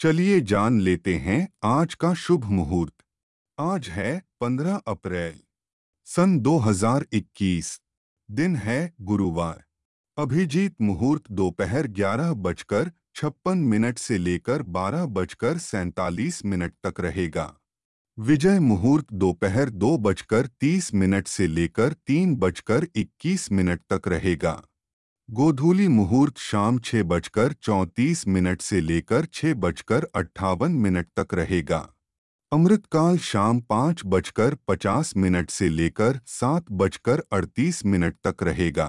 चलिए जान लेते हैं आज का शुभ मुहूर्त। आज है 15 अप्रैल, सन 2021 दिन है गुरुवार। अभिजीत मुहूर्त दोपहर ग्यारह बजकर छप्पन मिनट से लेकर बारह बजकर सैंतालीस मिनट तक रहेगा। विजय मुहूर्त दोपहर दो बजकर तीस मिनट से लेकर तीन बजकर इक्कीस मिनट तक रहेगा। गोधूली मुहूर्त शाम छह बजकर चौंतीस मिनट से लेकर छह बजकर अट्ठावन मिनट तक रहेगा। अमृतकाल शाम पाँच बजकर पचास मिनट से लेकर सात बजकर अड़तीस मिनट तक रहेगा।